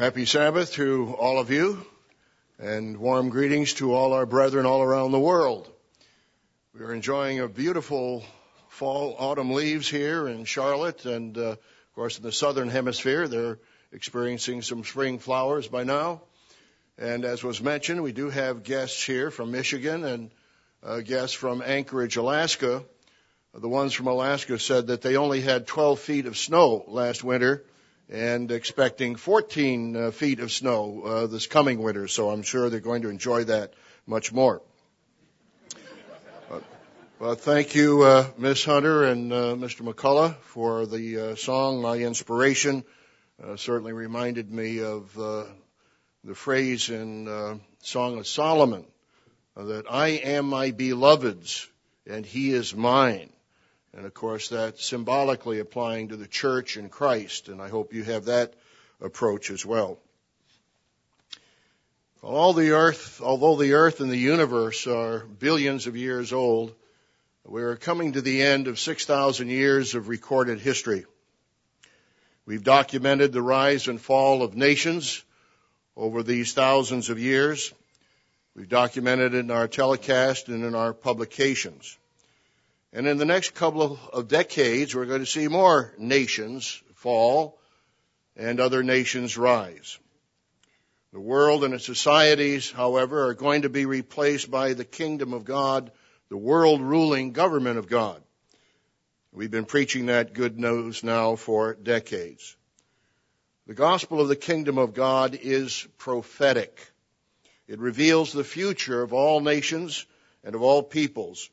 Happy Sabbath to all of you, and warm greetings to all our brethren all around the world. We are enjoying a beautiful fall autumn leaves here in Charlotte, and uh, of course in the southern hemisphere they're experiencing some spring flowers by now. And as was mentioned, we do have guests here from Michigan and uh, guests from Anchorage, Alaska. The ones from Alaska said that they only had 12 feet of snow last winter and expecting 14 uh, feet of snow uh, this coming winter, so I'm sure they're going to enjoy that much more. well, thank you, uh, Miss Hunter and uh, Mr. McCullough, for the uh, song. My inspiration uh, certainly reminded me of the phrase in Song of Solomon that I am my beloved's and he is mine. And of course, that's symbolically applying to the church and Christ, and I hope you have that approach as well. All the earth, although the earth and the universe are billions of years old, we are coming to the end of 6,000 years of recorded history. We've documented the rise and fall of nations over these thousands of years. We've documented it in our telecast and in our publications. And in the next couple of decades, we're going to see more nations fall and other nations rise. The world and its societies, however, are going to be replaced by the kingdom of God, the world ruling government of God. We've been preaching that good news now for decades. The gospel of the kingdom of God is prophetic. It reveals the future of all nations and of all peoples.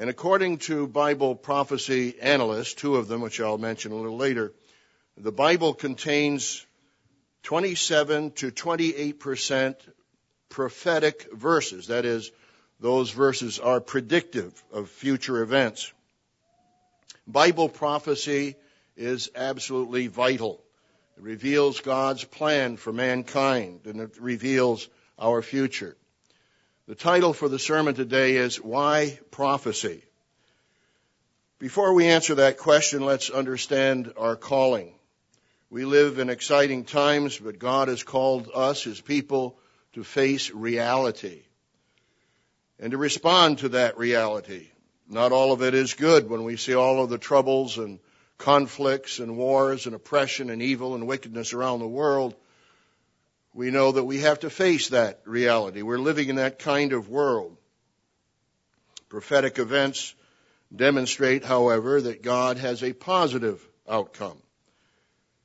And according to Bible prophecy analysts, two of them, which I'll mention a little later, the Bible contains 27 to 28 percent prophetic verses. That is, those verses are predictive of future events. Bible prophecy is absolutely vital. It reveals God's plan for mankind and it reveals our future. The title for the sermon today is Why Prophecy? Before we answer that question, let's understand our calling. We live in exciting times, but God has called us, His people, to face reality and to respond to that reality. Not all of it is good when we see all of the troubles and conflicts and wars and oppression and evil and wickedness around the world we know that we have to face that reality. We're living in that kind of world. Prophetic events demonstrate, however, that God has a positive outcome.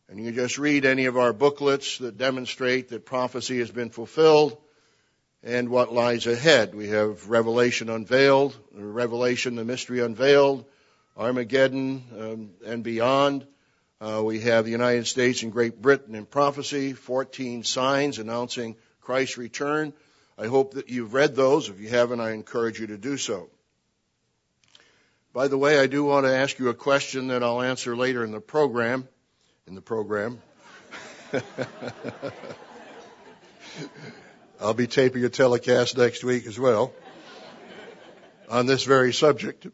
And you can just read any of our booklets that demonstrate that prophecy has been fulfilled and what lies ahead. We have Revelation unveiled, Revelation, the mystery unveiled, Armageddon um, and beyond. Uh, we have the United States and Great Britain in prophecy, 14 signs announcing Christ's return. I hope that you've read those. If you haven't, I encourage you to do so. By the way, I do want to ask you a question that I'll answer later in the program. In the program. I'll be taping a telecast next week as well on this very subject.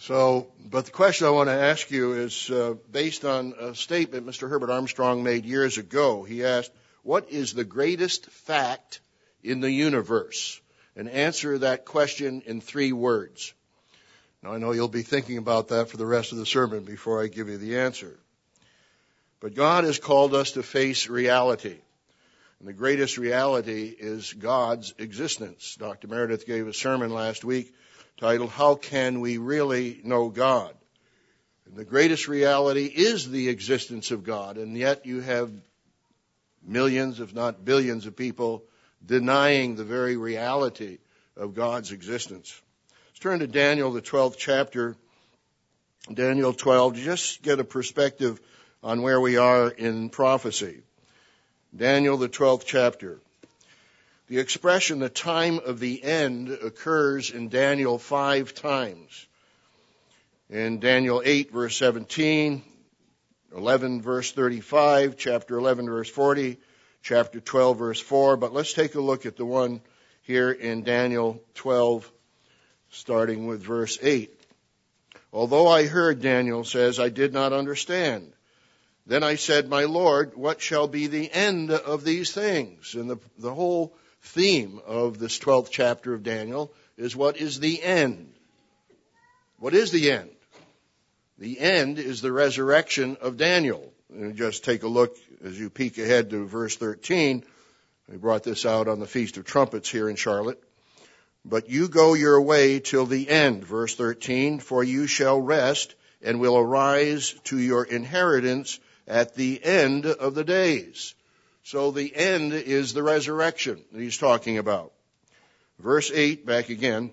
So, but the question I want to ask you is uh, based on a statement Mr. Herbert Armstrong made years ago. He asked, What is the greatest fact in the universe? And answer that question in three words. Now, I know you'll be thinking about that for the rest of the sermon before I give you the answer. But God has called us to face reality. And the greatest reality is God's existence. Dr. Meredith gave a sermon last week titled, How Can We Really Know God? And the greatest reality is the existence of God, and yet you have millions, if not billions, of people denying the very reality of God's existence. Let's turn to Daniel, the 12th chapter. Daniel 12, just get a perspective on where we are in prophecy. Daniel, the 12th chapter. The expression the time of the end occurs in Daniel five times. In Daniel 8 verse 17, 11 verse 35, chapter 11 verse 40, chapter 12 verse 4. But let's take a look at the one here in Daniel 12 starting with verse 8. Although I heard, Daniel says, I did not understand. Then I said, My Lord, what shall be the end of these things? And the, the whole theme of this 12th chapter of Daniel is what is the end? What is the end? The end is the resurrection of Daniel. And just take a look as you peek ahead to verse 13. We brought this out on the Feast of Trumpets here in Charlotte. But you go your way till the end, verse 13, for you shall rest and will arise to your inheritance at the end of the days. So the end is the resurrection that he's talking about. Verse 8, back again.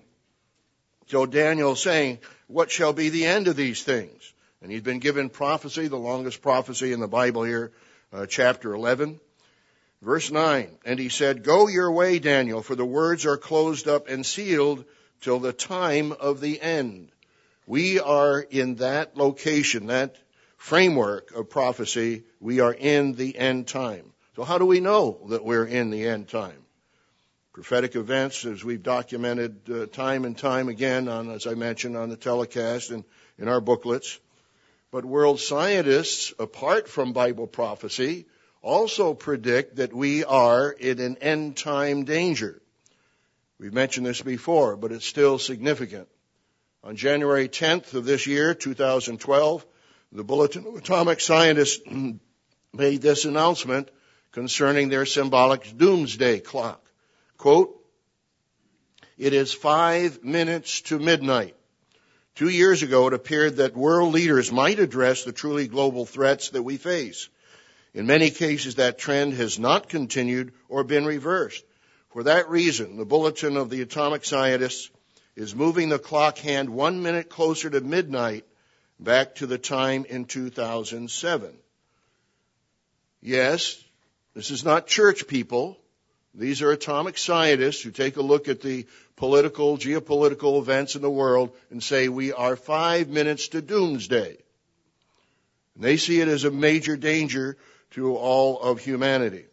So Daniel saying, what shall be the end of these things? And he's been given prophecy, the longest prophecy in the Bible here, uh, chapter 11. Verse 9, and he said, Go your way, Daniel, for the words are closed up and sealed till the time of the end. We are in that location, that framework of prophecy. We are in the end time. So how do we know that we're in the end time? Prophetic events, as we've documented uh, time and time again on, as I mentioned, on the telecast and in our booklets. But world scientists, apart from Bible prophecy, also predict that we are in an end time danger. We've mentioned this before, but it's still significant. On January 10th of this year, 2012, the Bulletin of Atomic Scientists made this announcement concerning their symbolic doomsday clock. Quote, it is five minutes to midnight. Two years ago, it appeared that world leaders might address the truly global threats that we face. In many cases, that trend has not continued or been reversed. For that reason, the Bulletin of the Atomic Scientists is moving the clock hand one minute closer to midnight back to the time in 2007. Yes, this is not church people. These are atomic scientists who take a look at the political, geopolitical events in the world and say we are five minutes to doomsday. And they see it as a major danger to all of humanity.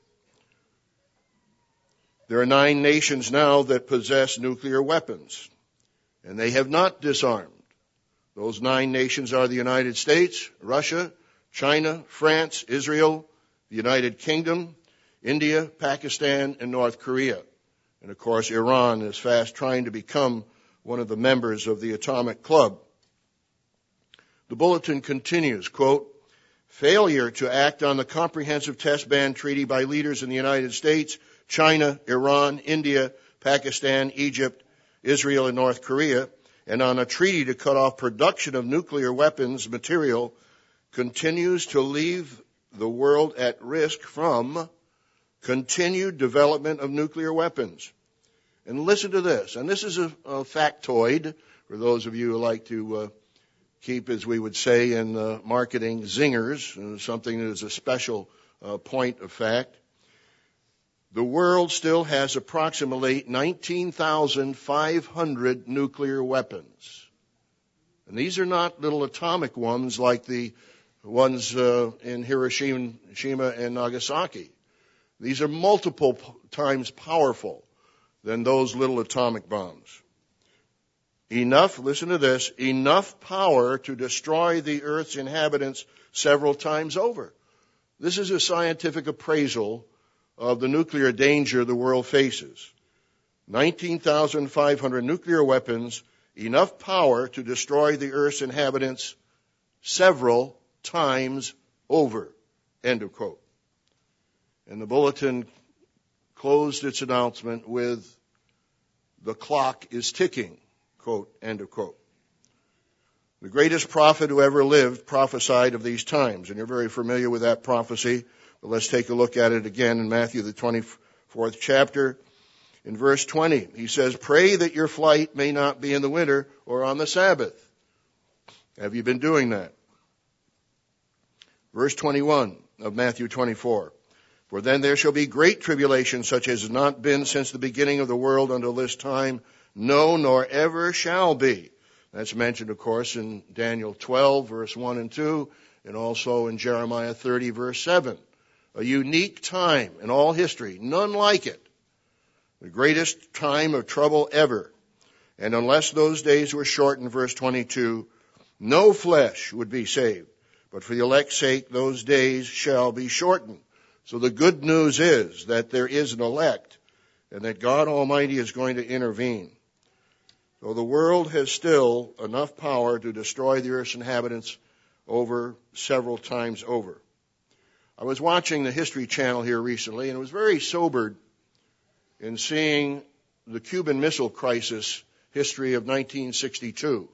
There are nine nations now that possess nuclear weapons, and they have not disarmed. Those nine nations are the United States, Russia, China, France, Israel, the United Kingdom, India, Pakistan, and North Korea. And of course, Iran is fast trying to become one of the members of the atomic club. The bulletin continues, quote, failure to act on the comprehensive test ban treaty by leaders in the United States, China, Iran, India, Pakistan, Egypt, Israel, and North Korea, and on a treaty to cut off production of nuclear weapons material continues to leave the world at risk from continued development of nuclear weapons. And listen to this, and this is a, a factoid for those of you who like to uh, keep, as we would say in uh, marketing, zingers, uh, something that is a special uh, point of fact. The world still has approximately 19,500 nuclear weapons. And these are not little atomic ones like the ones uh, in Hiroshima and Nagasaki. These are multiple times powerful than those little atomic bombs. Enough, listen to this, enough power to destroy the earth's inhabitants several times over. This is a scientific appraisal of the nuclear danger the world faces. 19,500 nuclear weapons, enough power to destroy the earth's inhabitants several times over. End of quote. And the bulletin closed its announcement with, the clock is ticking, quote, end of quote. The greatest prophet who ever lived prophesied of these times, and you're very familiar with that prophecy, but let's take a look at it again in Matthew the 24th chapter. In verse 20, he says, pray that your flight may not be in the winter or on the Sabbath. Have you been doing that? Verse 21 of Matthew 24. For then there shall be great tribulation such as has not been since the beginning of the world until this time, no, nor ever shall be. That's mentioned, of course, in Daniel 12, verse 1 and 2, and also in Jeremiah 30, verse 7. A unique time in all history, none like it. The greatest time of trouble ever. And unless those days were shortened, verse 22, no flesh would be saved But for the elect's sake, those days shall be shortened. So the good news is that there is an elect and that God Almighty is going to intervene. So the world has still enough power to destroy the earth's inhabitants over several times over. I was watching the History Channel here recently and was very sobered in seeing the Cuban Missile Crisis history of 1962.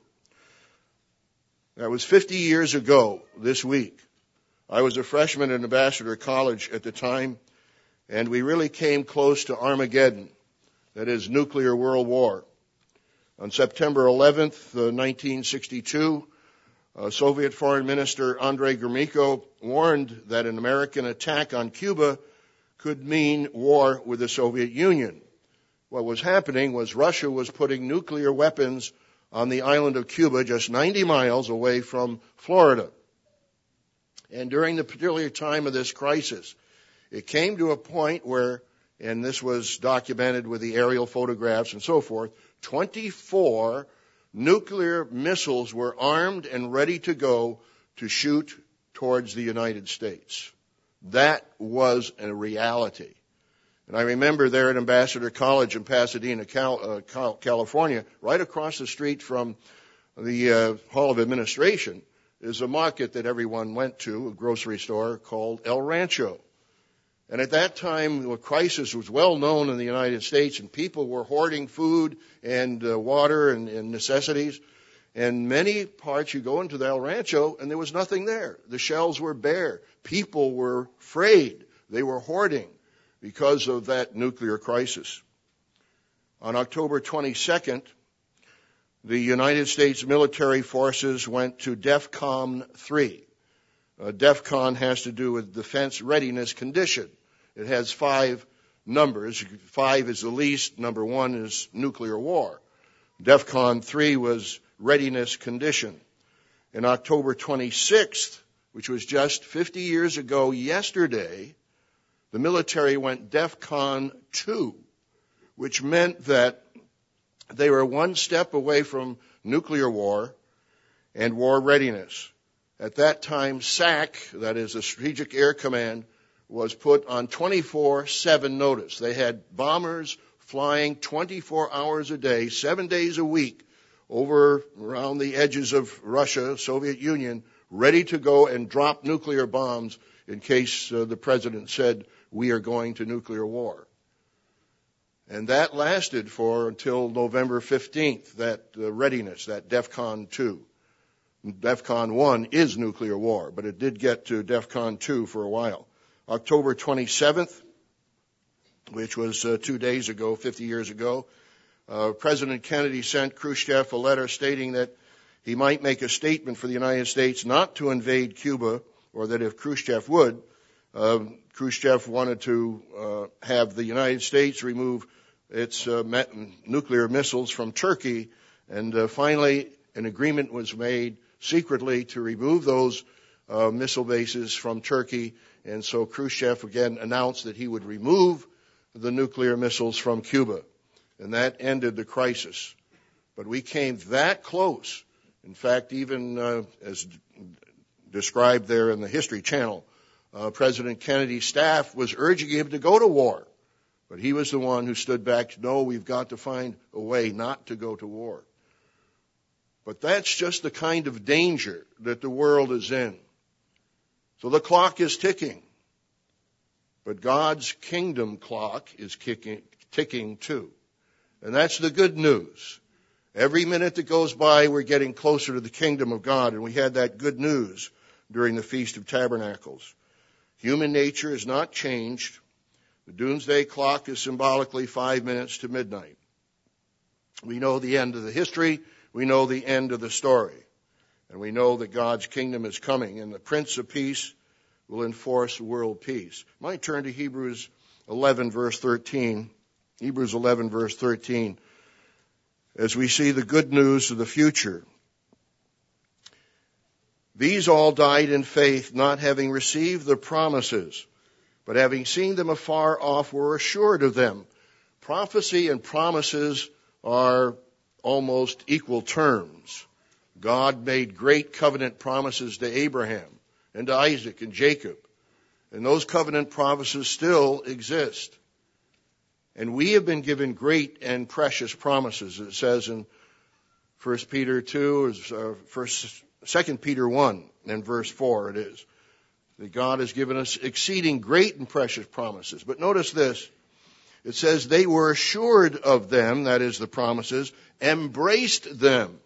That was 50 years ago this week. I was a freshman at Ambassador College at the time, and we really came close to Armageddon, that is, nuclear world war. On September 11th, uh, 1962, uh, Soviet Foreign Minister Andrei Gromyko warned that an American attack on Cuba could mean war with the Soviet Union. What was happening was Russia was putting nuclear weapons on the island of Cuba, just 90 miles away from Florida. And during the particular time of this crisis, it came to a point where, and this was documented with the aerial photographs and so forth, 24 nuclear missiles were armed and ready to go to shoot towards the United States. That was a reality. And I remember there at Ambassador College in Pasadena, uh, California, right across the street from the uh, Hall of Administration, is a market that everyone went to, a grocery store called El Rancho. And at that time, the crisis was well known in the United States, and people were hoarding food and uh, water and, and necessities. And many parts, you go into the El Rancho, and there was nothing there. The shelves were bare. People were afraid. They were hoarding because of that nuclear crisis. On October 22nd, the United States military forces went to DEFCON 3. Uh, DEFCON has to do with defense readiness condition. It has five numbers. Five is the least. Number one is nuclear war. DEFCON 3 was readiness condition. In October 26th, which was just 50 years ago yesterday, the military went DEFCON 2, which meant that they were one step away from nuclear war and war readiness. At that time, SAC, that is the Strategic Air Command, was put on 24-7 notice. They had bombers flying 24 hours a day, seven days a week over around the edges of Russia, Soviet Union, ready to go and drop nuclear bombs in case uh, the president said we are going to nuclear war. And that lasted for until November 15th, that uh, readiness, that DEFCON 2. DEFCON 1 is nuclear war, but it did get to DEFCON 2 for a while. October 27th, which was uh, two days ago, 50 years ago, uh, President Kennedy sent Khrushchev a letter stating that he might make a statement for the United States not to invade Cuba, or that if Khrushchev would, Khrushchev wanted to uh, have the United States remove its uh, nuclear missiles from Turkey, and uh, finally an agreement was made secretly to remove those missile bases from Turkey, and so Khrushchev again announced that he would remove the nuclear missiles from Cuba, and that ended the crisis. But we came that close. In fact, even as described there in the History Channel, uh, President Kennedy's staff was urging him to go to war. But he was the one who stood back, no, we've got to find a way not to go to war. But that's just the kind of danger that the world is in. So the clock is ticking. But God's kingdom clock is kicking, ticking too. And that's the good news. Every minute that goes by, we're getting closer to the kingdom of God, and we had that good news during the Feast of Tabernacles. Human nature is not changed. The doomsday clock is symbolically five minutes to midnight. We know the end of the history. We know the end of the story. And we know that God's kingdom is coming and the Prince of Peace will enforce world peace. Might turn to Hebrews 11 verse 13. Hebrews 11 verse 13. As we see the good news of the future. These all died in faith, not having received the promises, but having seen them afar off were assured of them. Prophecy and promises are almost equal terms. God made great covenant promises to Abraham. and to Isaac and Jacob. And those covenant promises still exist. And we have been given great and precious promises. It says in 1 Peter 2, or uh, 1, 2 Peter 1, and verse 4 it is, that God has given us exceeding great and precious promises. But notice this. It says they were assured of them, that is the promises, embraced them.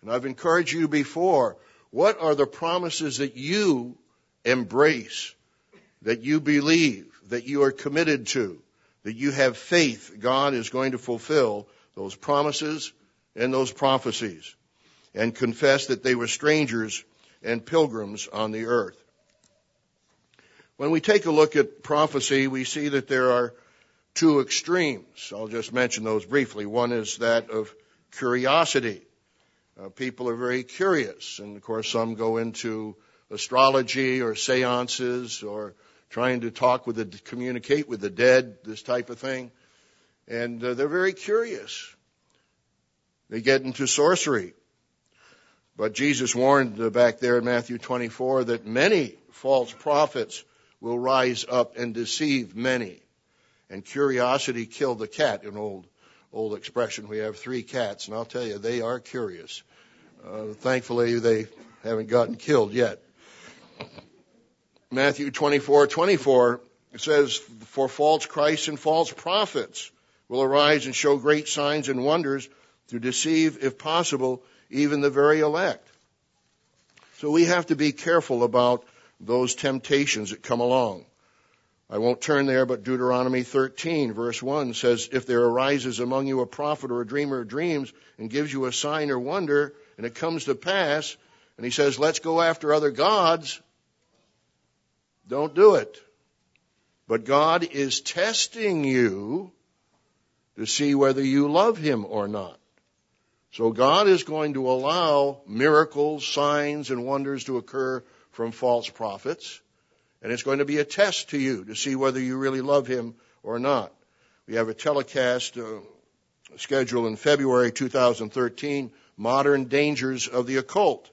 And I've encouraged you before, what are the promises that you embrace, that you believe, that you are committed to? that you have faith God is going to fulfill those promises and those prophecies and confess that they were strangers and pilgrims on the earth. When we take a look at prophecy, we see that there are two extremes. I'll just mention those briefly. One is that of curiosity. Uh, people are very curious, and of course, some go into astrology or seances or trying to talk with the, communicate with the dead, this type of thing. And uh, they're very curious. They get into sorcery. But Jesus warned back there in Matthew 24 that many false prophets will rise up and deceive many. And curiosity killed the cat, an old, old expression. We have three cats, and I'll tell you, they are curious. Uh, thankfully, they haven't gotten killed yet. Matthew 24, 24, it says, For false Christs and false prophets will arise and show great signs and wonders to deceive, if possible, even the very elect. So we have to be careful about those temptations that come along. I won't turn there, but Deuteronomy 13 verse 1 says, If there arises among you a prophet or a dreamer of dreams and gives you a sign or wonder, and it comes to pass, and he says, let's go after other gods, don't do it. But God is testing you to see whether you love Him or not. So God is going to allow miracles, signs, and wonders to occur from false prophets. And it's going to be a test to you to see whether you really love Him or not. We have a telecast uh, scheduled in February 2013, Modern Dangers of the Occult.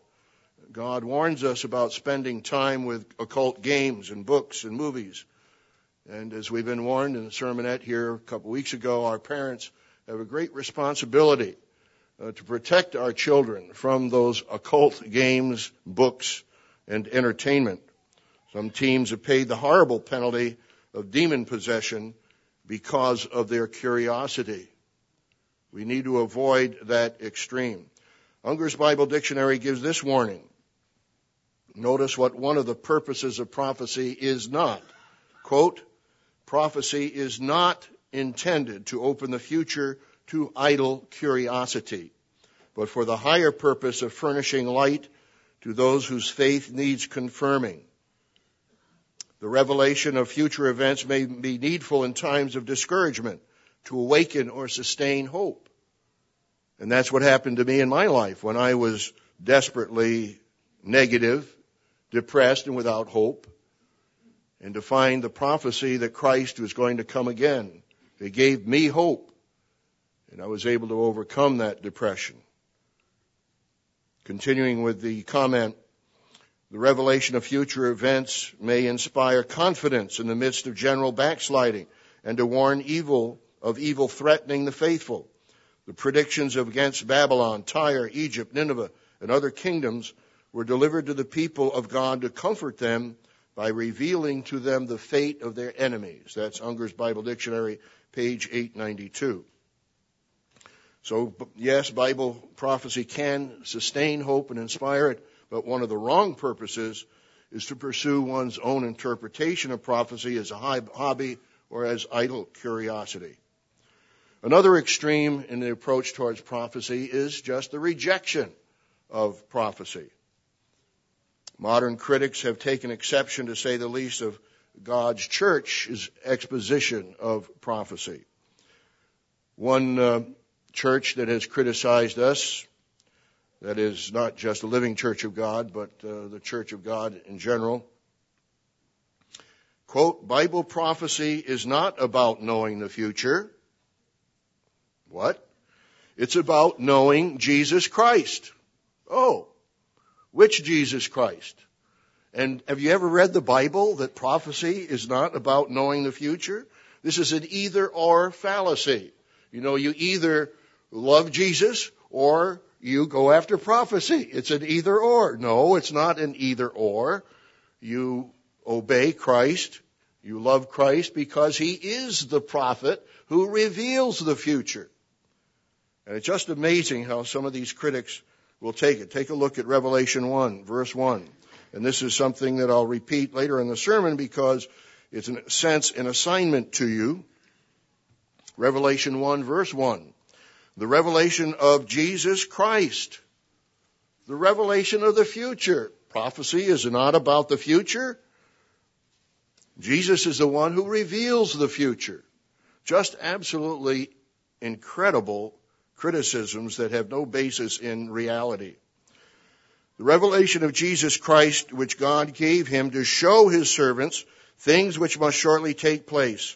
God warns us about spending time with occult games and books and movies. And as we've been warned in the sermonette here a couple weeks ago, our parents have a great responsibility uh, to protect our children from those occult games, books, and entertainment. Some teams have paid the horrible penalty of demon possession because of their curiosity. We need to avoid that extreme. Unger's Bible Dictionary gives this warning. Notice what one of the purposes of prophecy is not. Quote, prophecy is not intended to open the future to idle curiosity, but for the higher purpose of furnishing light to those whose faith needs confirming. The revelation of future events may be needful in times of discouragement to awaken or sustain hope. And that's what happened to me in my life when I was desperately negative depressed and without hope, and to find the prophecy that Christ was going to come again. It gave me hope, and I was able to overcome that depression. Continuing with the comment, the revelation of future events may inspire confidence in the midst of general backsliding and to warn evil of evil threatening the faithful. The predictions of against Babylon, Tyre, Egypt, Nineveh, and other kingdoms were delivered to the people of God to comfort them by revealing to them the fate of their enemies. That's Unger's Bible Dictionary, page 892. So, yes, Bible prophecy can sustain hope and inspire it, but one of the wrong purposes is to pursue one's own interpretation of prophecy as a hobby or as idle curiosity. Another extreme in the approach towards prophecy is just the rejection of prophecy. Modern critics have taken exception, to say the least, of God's church's exposition of prophecy. One uh, church that has criticized us, that is not just the living church of God, but uh, the church of God in general, quote, Bible prophecy is not about knowing the future. What? It's about knowing Jesus Christ. Oh, which Jesus Christ? And have you ever read the Bible that prophecy is not about knowing the future? This is an either or fallacy. You know, you either love Jesus or you go after prophecy. It's an either or. No, it's not an either or. You obey Christ. You love Christ because he is the prophet who reveals the future. And it's just amazing how some of these critics will take it. Take a look at Revelation 1, verse 1. And this is something that I'll repeat later in the sermon because it's in a sense an assignment to you. Revelation 1 verse 1. The revelation of Jesus Christ. The revelation of the future. Prophecy is not about the future. Jesus is the one who reveals the future. Just absolutely incredible criticisms that have no basis in reality. The revelation of Jesus Christ, which God gave him to show his servants things which must shortly take place.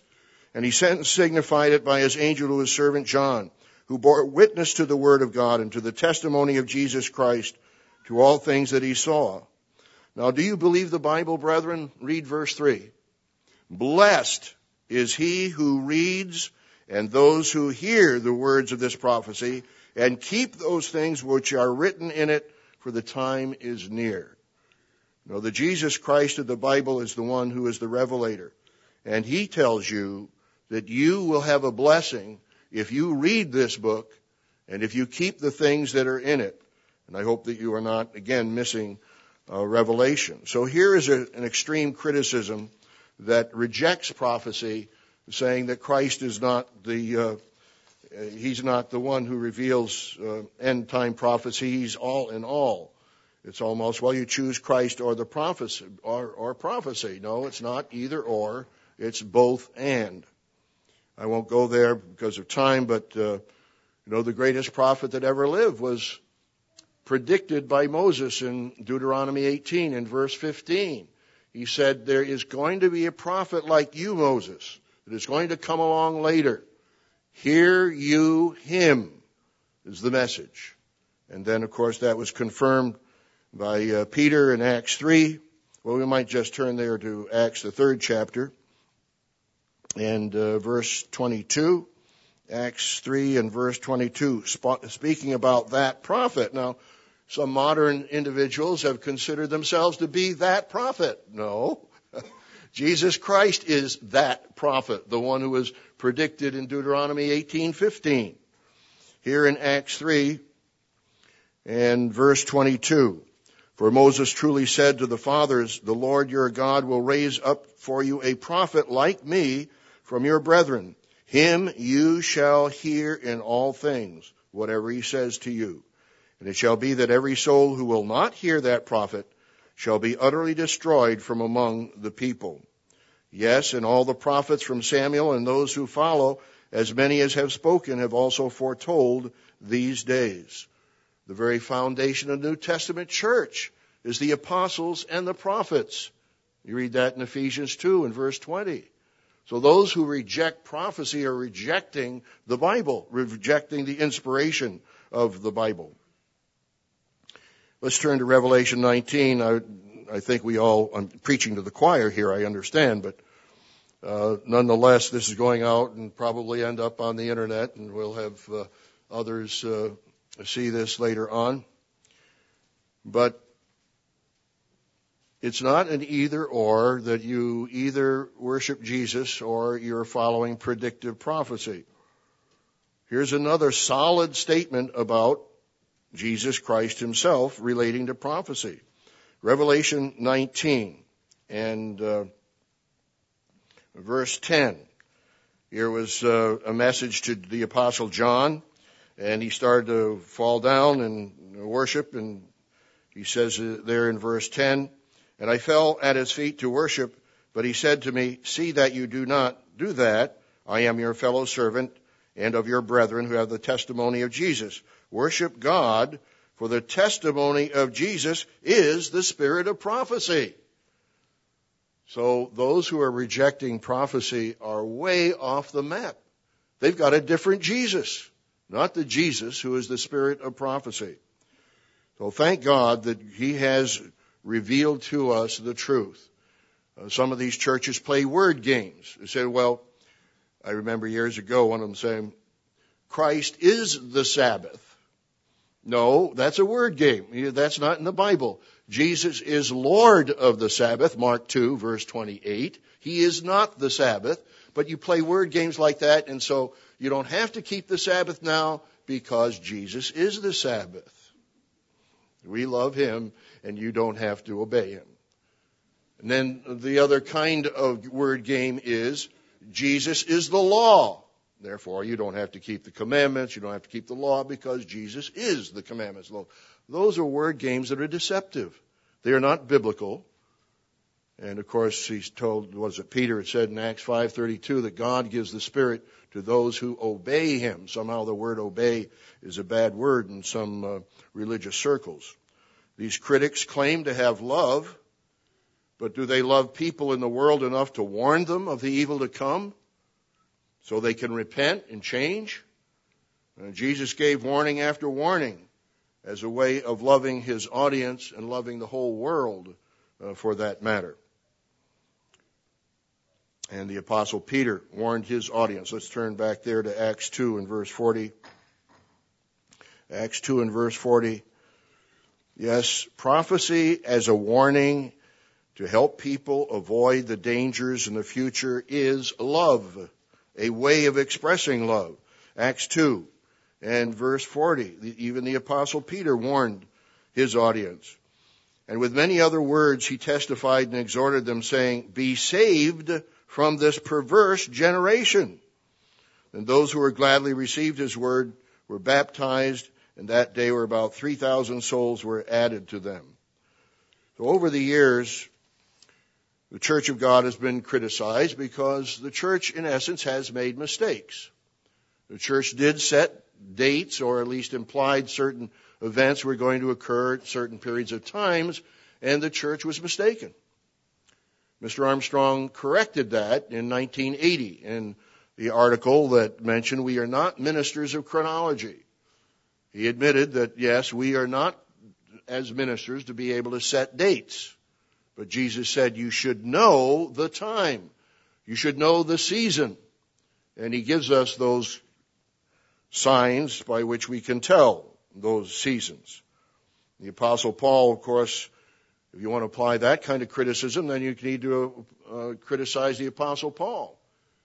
And he sent and signified it by his angel to his servant John, who bore witness to the word of God and to the testimony of Jesus Christ to all things that he saw. Now, do you believe the Bible, brethren? Read verse 3. Blessed is he who reads and those who hear the words of this prophecy and keep those things which are written in it for the time is near. Now, the Jesus Christ of the Bible is the one who is the revelator. And he tells you that you will have a blessing if you read this book and if you keep the things that are in it. And I hope that you are not, again, missing uh, revelation. So here is a, an extreme criticism that rejects prophecy, saying that Christ is not the, uh, he's not the one who reveals uh, end time prophecy. He's all in all. It's almost, well, you choose Christ or the prophecy, or, or prophecy. No, it's not either or. It's both and. I won't go there because of time, but, uh, you know, the greatest prophet that ever lived was predicted by Moses in Deuteronomy 18 in verse 15. He said, there is going to be a prophet like you, Moses, that is going to come along later. Hear you him is the message. And then, of course, that was confirmed by uh, Peter in Acts 3. Well, we might just turn there to Acts, the third chapter, and uh, verse 22. Acts 3 and verse 22, speaking about that prophet. Now, some modern individuals have considered themselves to be that prophet. No. Jesus Christ is that prophet, the one who was predicted in Deuteronomy 18:15. Here in Acts 3 and verse 22. For Moses truly said to the fathers, the Lord your God will raise up for you a prophet like me from your brethren. Him you shall hear in all things, whatever he says to you. And it shall be that every soul who will not hear that prophet shall be utterly destroyed from among the people. Yes, and all the prophets from Samuel and those who follow, as many as have spoken, have also foretold these days. The very foundation of the New Testament church is the apostles and the prophets. You read that in Ephesians 2 and verse 20. So those who reject prophecy are rejecting the Bible, rejecting the inspiration of the Bible. Let's turn to Revelation 19. I, I think we all, I'm preaching to the choir here, I understand, but uh, nonetheless, this is going out and probably end up on the internet, and we'll have uh, others uh, see this later on. But it's not an either or that you either worship Jesus or you're following predictive prophecy. Here's another solid statement about Jesus Christ himself relating to prophecy. Revelation 19 and uh, verse 10. Here was uh, a message to the apostle John and he started to fall down and worship and he says there in verse 10 and I fell at his feet to worship but he said to me see that you do not do that. I am your fellow servant and of your brethren who have the testimony of Jesus. Worship God for the testimony of Jesus is the spirit of prophecy. So those who are rejecting prophecy are way off the map. They've got a different Jesus not the Jesus who is the spirit of prophecy. So thank God that He has revealed to us the truth. Uh, some of these churches play word games. They say, well, I remember years ago one of them saying, Christ is the Sabbath. No, that's a word game. That's not in the Bible. Jesus is Lord of the Sabbath, Mark 2, verse 28. He is not the Sabbath, but you play word games like that, and so you don't have to keep the Sabbath now because Jesus is the Sabbath. We love Him, and you don't have to obey Him. And then the other kind of word game is Jesus is the law. Therefore, you don't have to keep the commandments, you don't have to keep the law because Jesus is the commandments. Those are word games that are deceptive. They are not biblical. And of course, he's told, was it Peter had said in Acts 5.32 that God gives the Spirit to those who obey Him. Somehow the word obey is a bad word in some uh, religious circles. These critics claim to have love, but do they love people in the world enough to warn them of the evil to come? so they can repent and change. And Jesus gave warning after warning as a way of loving his audience and loving the whole world uh, for that matter. And the apostle Peter warned his audience. Let's turn back there to Acts 2 and verse 40. Acts 2 and verse 40. Yes, prophecy as a warning to help people avoid the dangers in the future is love a way of expressing love. Acts 2 and verse 40. Even the apostle Peter warned his audience. And with many other words, he testified and exhorted them saying, be saved from this perverse generation. And those who were gladly received his word were baptized, and that day were about 3,000 souls were added to them. So over the years, the Church of God has been criticized because the church, in essence, has made mistakes. The church did set dates, or at least implied certain events were going to occur at certain periods of times, and the church was mistaken. Mr. Armstrong corrected that in 1980 in the article that mentioned we are not ministers of chronology. He admitted that yes, we are not as ministers to be able to set dates. But Jesus said you should know the time. You should know the season. And he gives us those signs by which we can tell those seasons. The apostle Paul, of course, if you want to apply that kind of criticism, then you need to uh, criticize the apostle Paul.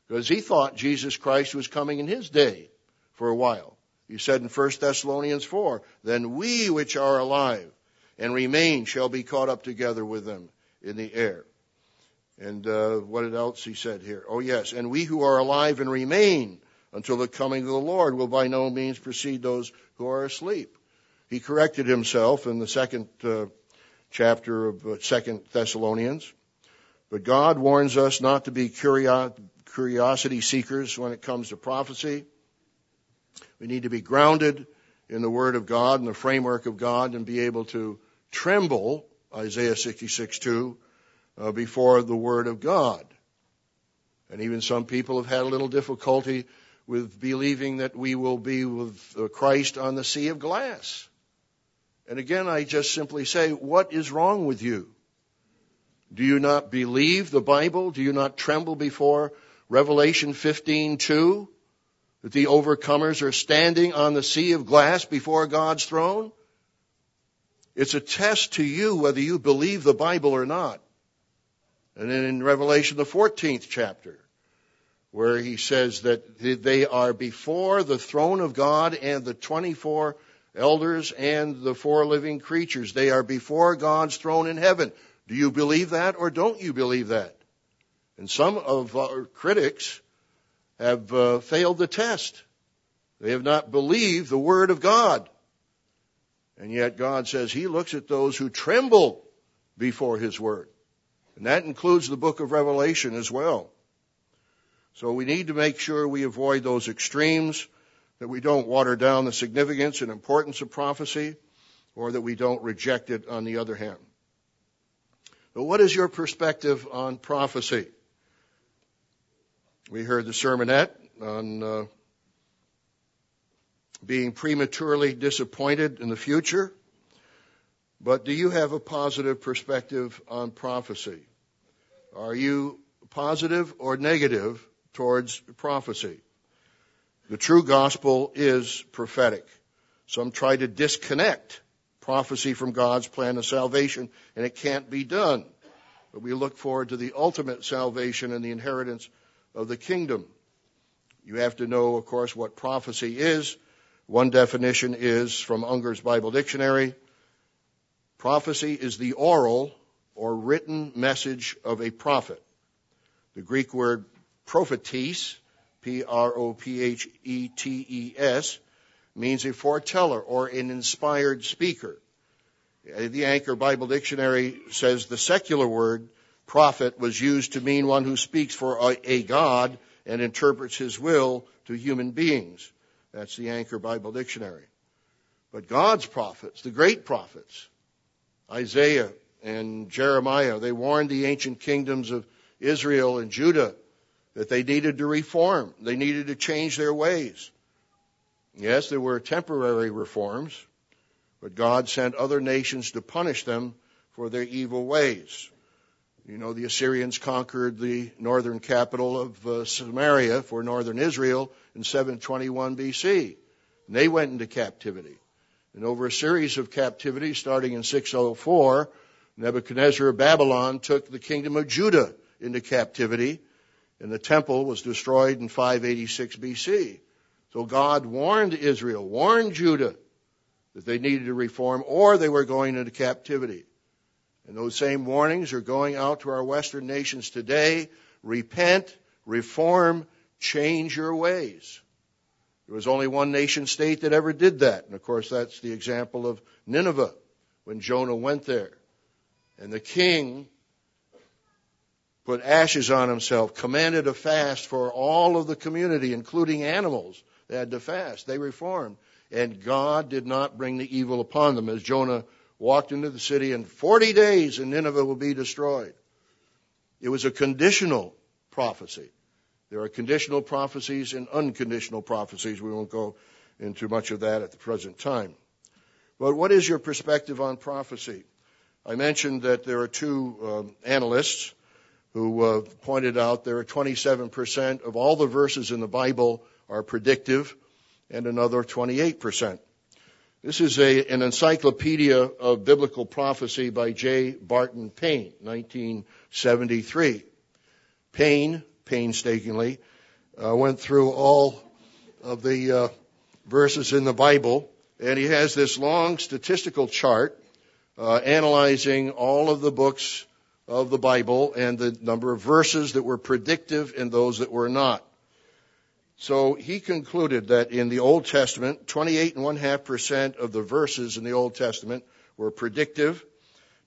Because he thought Jesus Christ was coming in his day for a while. He said in 1 Thessalonians 4, then we which are alive and remain shall be caught up together with them in the air. And uh, what else he said here? Oh yes, and we who are alive and remain until the coming of the Lord will by no means precede those who are asleep. He corrected himself in the second uh, chapter of uh, Second Thessalonians. But God warns us not to be curiosity seekers when it comes to prophecy. We need to be grounded in the Word of God and the framework of God and be able to tremble Isaiah 66 2, uh, before the Word of God. And even some people have had a little difficulty with believing that we will be with uh, Christ on the sea of glass. And again, I just simply say, what is wrong with you? Do you not believe the Bible? Do you not tremble before Revelation 15:2 that the overcomers are standing on the sea of glass before God's throne? It's a test to you whether you believe the Bible or not. And then in Revelation, the 14th chapter, where he says that they are before the throne of God and the 24 elders and the four living creatures. They are before God's throne in heaven. Do you believe that or don't you believe that? And some of our critics have uh, failed the test. They have not believed the Word of God. And yet God says He looks at those who tremble before His Word. And that includes the book of Revelation as well. So we need to make sure we avoid those extremes, that we don't water down the significance and importance of prophecy, or that we don't reject it on the other hand. But what is your perspective on prophecy? We heard the sermonette on uh, being prematurely disappointed in the future. But do you have a positive perspective on prophecy? Are you positive or negative towards prophecy? The true gospel is prophetic. Some try to disconnect prophecy from God's plan of salvation, and it can't be done. But we look forward to the ultimate salvation and the inheritance of the kingdom. You have to know, of course, what prophecy is. One definition is from Unger's Bible Dictionary. Prophecy is the oral or written message of a prophet. The Greek word prophetes, P-R-O-P-H-E-T-E-S, means a foreteller or an inspired speaker. The Anchor Bible Dictionary says the secular word prophet was used to mean one who speaks for a, a God and interprets his will to human beings. That's the Anchor Bible Dictionary. But God's prophets, the great prophets, Isaiah and Jeremiah, they warned the ancient kingdoms of Israel and Judah that they needed to reform. They needed to change their ways. Yes, there were temporary reforms, but God sent other nations to punish them for their evil ways. You know, the Assyrians conquered the northern capital of uh, Samaria for northern Israel in 721 BC. And they went into captivity. And over a series of captivities, starting in 604, Nebuchadnezzar of Babylon took the kingdom of Judah into captivity, and the temple was destroyed in 586 BC. So God warned Israel, warned Judah that they needed to reform or they were going into captivity. And those same warnings are going out to our Western nations today. Repent, reform, change your ways. There was only one nation state that ever did that. And of course, that's the example of Nineveh when Jonah went there. And the king put ashes on himself, commanded a fast for all of the community, including animals. They had to fast. They reformed. And God did not bring the evil upon them as Jonah walked into the city in 40 days and Nineveh will be destroyed. It was a conditional prophecy. There are conditional prophecies and unconditional prophecies. We won't go into much of that at the present time. But what is your perspective on prophecy? I mentioned that there are two um, analysts who uh, pointed out there are 27% of all the verses in the Bible are predictive and another 28%. This is a, an encyclopedia of biblical prophecy by J. Barton Payne, 1973. Payne, painstakingly, uh, went through all of the uh, verses in the Bible, and he has this long statistical chart uh, analyzing all of the books of the Bible and the number of verses that were predictive and those that were not. So he concluded that in the Old Testament, 28.5% of the verses in the Old Testament were predictive.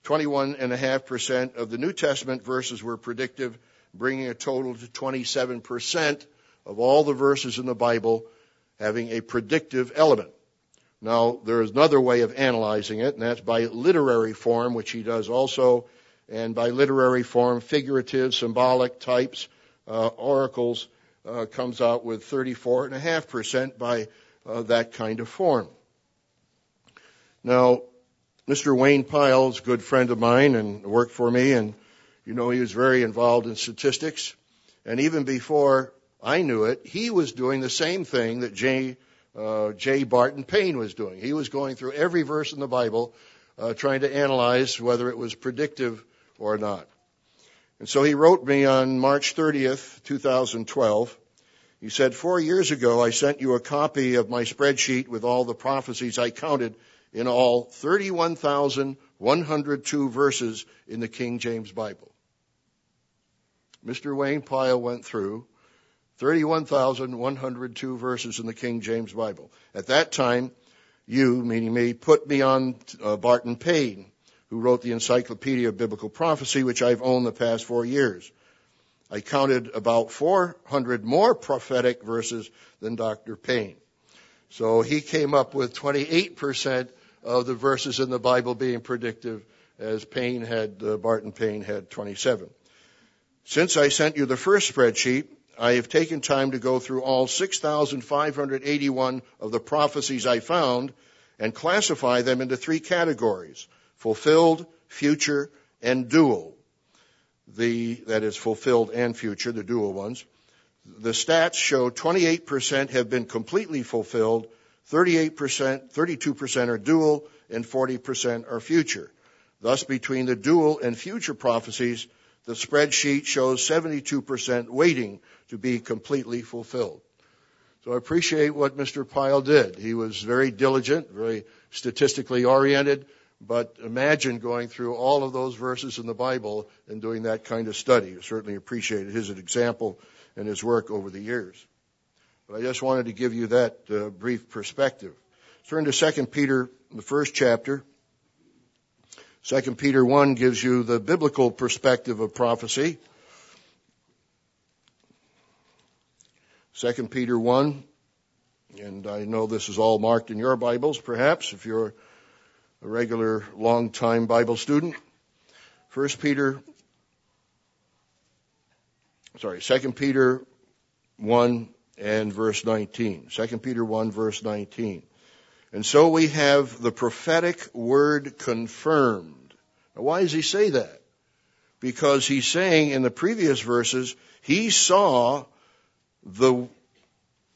21.5% of the New Testament verses were predictive, bringing a total to 27% of all the verses in the Bible having a predictive element. Now, there is another way of analyzing it, and that's by literary form, which he does also, and by literary form, figurative, symbolic types, uh, oracles, uh, comes out with 34.5% by uh, that kind of form. Now, Mr. Wayne Pyle's a good friend of mine and worked for me, and you know he was very involved in statistics. And even before I knew it, he was doing the same thing that J. Uh, J. Barton Payne was doing. He was going through every verse in the Bible, uh, trying to analyze whether it was predictive or not. And so he wrote me on March 30th, 2012. He said, Four years ago, I sent you a copy of my spreadsheet with all the prophecies I counted in all 31,102 verses in the King James Bible. Mr. Wayne Pyle went through 31,102 verses in the King James Bible. At that time, you, meaning me, put me on uh, Barton Payne who wrote the Encyclopedia of Biblical Prophecy, which I've owned the past four years. I counted about 400 more prophetic verses than Dr. Payne. So he came up with 28% of the verses in the Bible being predictive, as Payne had, uh, Barton Payne had 27. Since I sent you the first spreadsheet, I have taken time to go through all 6,581 of the prophecies I found and classify them into three categories fulfilled, future, and dual. The, that is fulfilled and future, the dual ones. The stats show 28% have been completely fulfilled, 38%, 32% are dual, and 40% are future. Thus, between the dual and future prophecies, the spreadsheet shows 72% waiting to be completely fulfilled. So I appreciate what Mr. Pyle did. He was very diligent, very statistically oriented, but imagine going through all of those verses in the Bible and doing that kind of study. I certainly appreciated his example and his work over the years. But I just wanted to give you that uh, brief perspective. Turn to 2 Peter, the first chapter. 2 Peter 1 gives you the biblical perspective of prophecy. 2 Peter 1, and I know this is all marked in your Bibles, perhaps, if you're a regular long-time Bible student. First Peter, sorry, Second Peter 1 and verse 19. 2 Peter 1 verse 19. And so we have the prophetic word confirmed. Now why does he say that? Because he's saying in the previous verses, he saw the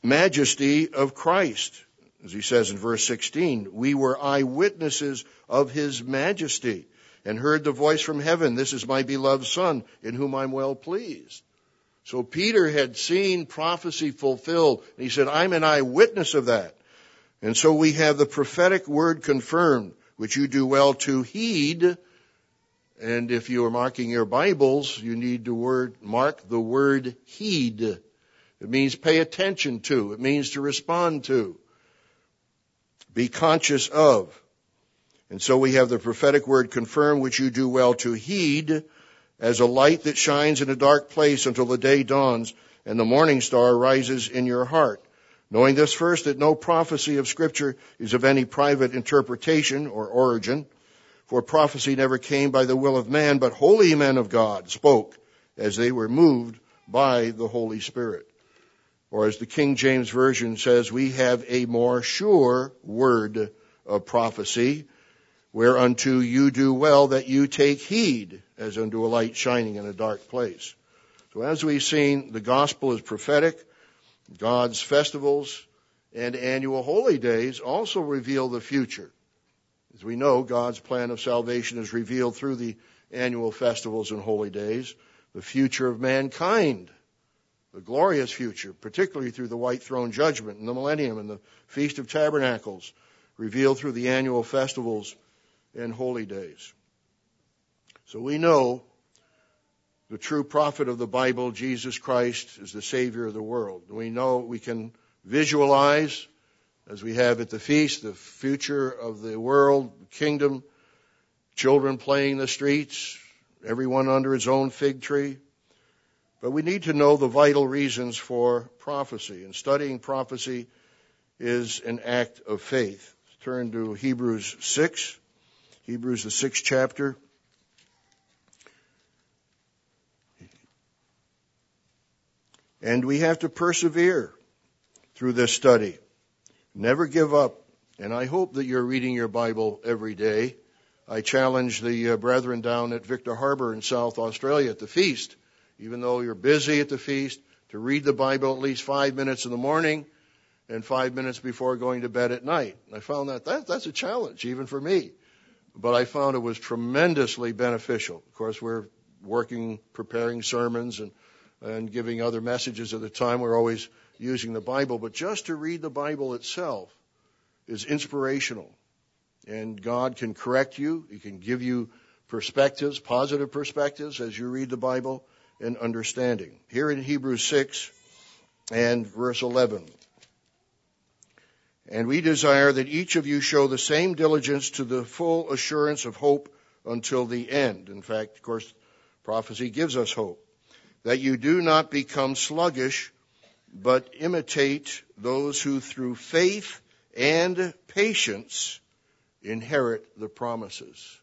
majesty of Christ. As he says in verse 16, we were eyewitnesses of his majesty and heard the voice from heaven, this is my beloved son in whom I'm well pleased. So Peter had seen prophecy fulfilled and he said, I'm an eyewitness of that. And so we have the prophetic word confirmed, which you do well to heed. And if you are marking your Bibles, you need to word, mark the word heed. It means pay attention to. It means to respond to. Be conscious of. And so we have the prophetic word confirm, which you do well to heed as a light that shines in a dark place until the day dawns and the morning star rises in your heart. Knowing this first, that no prophecy of scripture is of any private interpretation or origin, for prophecy never came by the will of man, but holy men of God spoke as they were moved by the Holy Spirit. Or as the King James Version says, we have a more sure word of prophecy, whereunto you do well that you take heed as unto a light shining in a dark place. So as we've seen, the gospel is prophetic. God's festivals and annual holy days also reveal the future. As we know, God's plan of salvation is revealed through the annual festivals and holy days. The future of mankind the glorious future, particularly through the white throne judgment and the millennium and the Feast of Tabernacles, revealed through the annual festivals and holy days. So we know the true prophet of the Bible, Jesus Christ, is the Savior of the world. We know we can visualize, as we have at the feast, the future of the world, the kingdom, children playing in the streets, everyone under his own fig tree. But we need to know the vital reasons for prophecy, and studying prophecy is an act of faith. Turn to Hebrews 6, Hebrews the sixth chapter. And we have to persevere through this study. Never give up. And I hope that you're reading your Bible every day. I challenge the uh, brethren down at Victor Harbor in South Australia at the feast even though you're busy at the feast, to read the Bible at least five minutes in the morning and five minutes before going to bed at night. And I found that, that that's a challenge even for me. But I found it was tremendously beneficial. Of course, we're working, preparing sermons and, and giving other messages at the time. We're always using the Bible, but just to read the Bible itself is inspirational. And God can correct you. He can give you perspectives, positive perspectives as you read the Bible and understanding. Here in Hebrews 6 and verse 11. And we desire that each of you show the same diligence to the full assurance of hope until the end. In fact, of course, prophecy gives us hope. That you do not become sluggish, but imitate those who through faith and patience inherit the promises.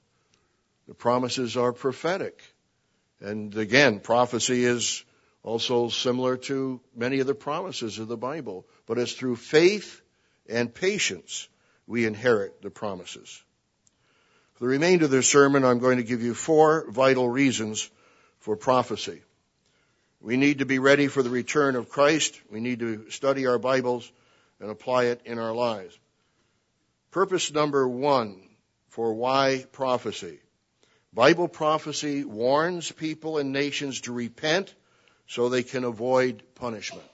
The promises are prophetic. And again, prophecy is also similar to many of the promises of the Bible, but it's through faith and patience we inherit the promises. For the remainder of this sermon, I'm going to give you four vital reasons for prophecy. We need to be ready for the return of Christ. We need to study our Bibles and apply it in our lives. Purpose number one for why prophecy. Bible prophecy warns people and nations to repent so they can avoid punishment.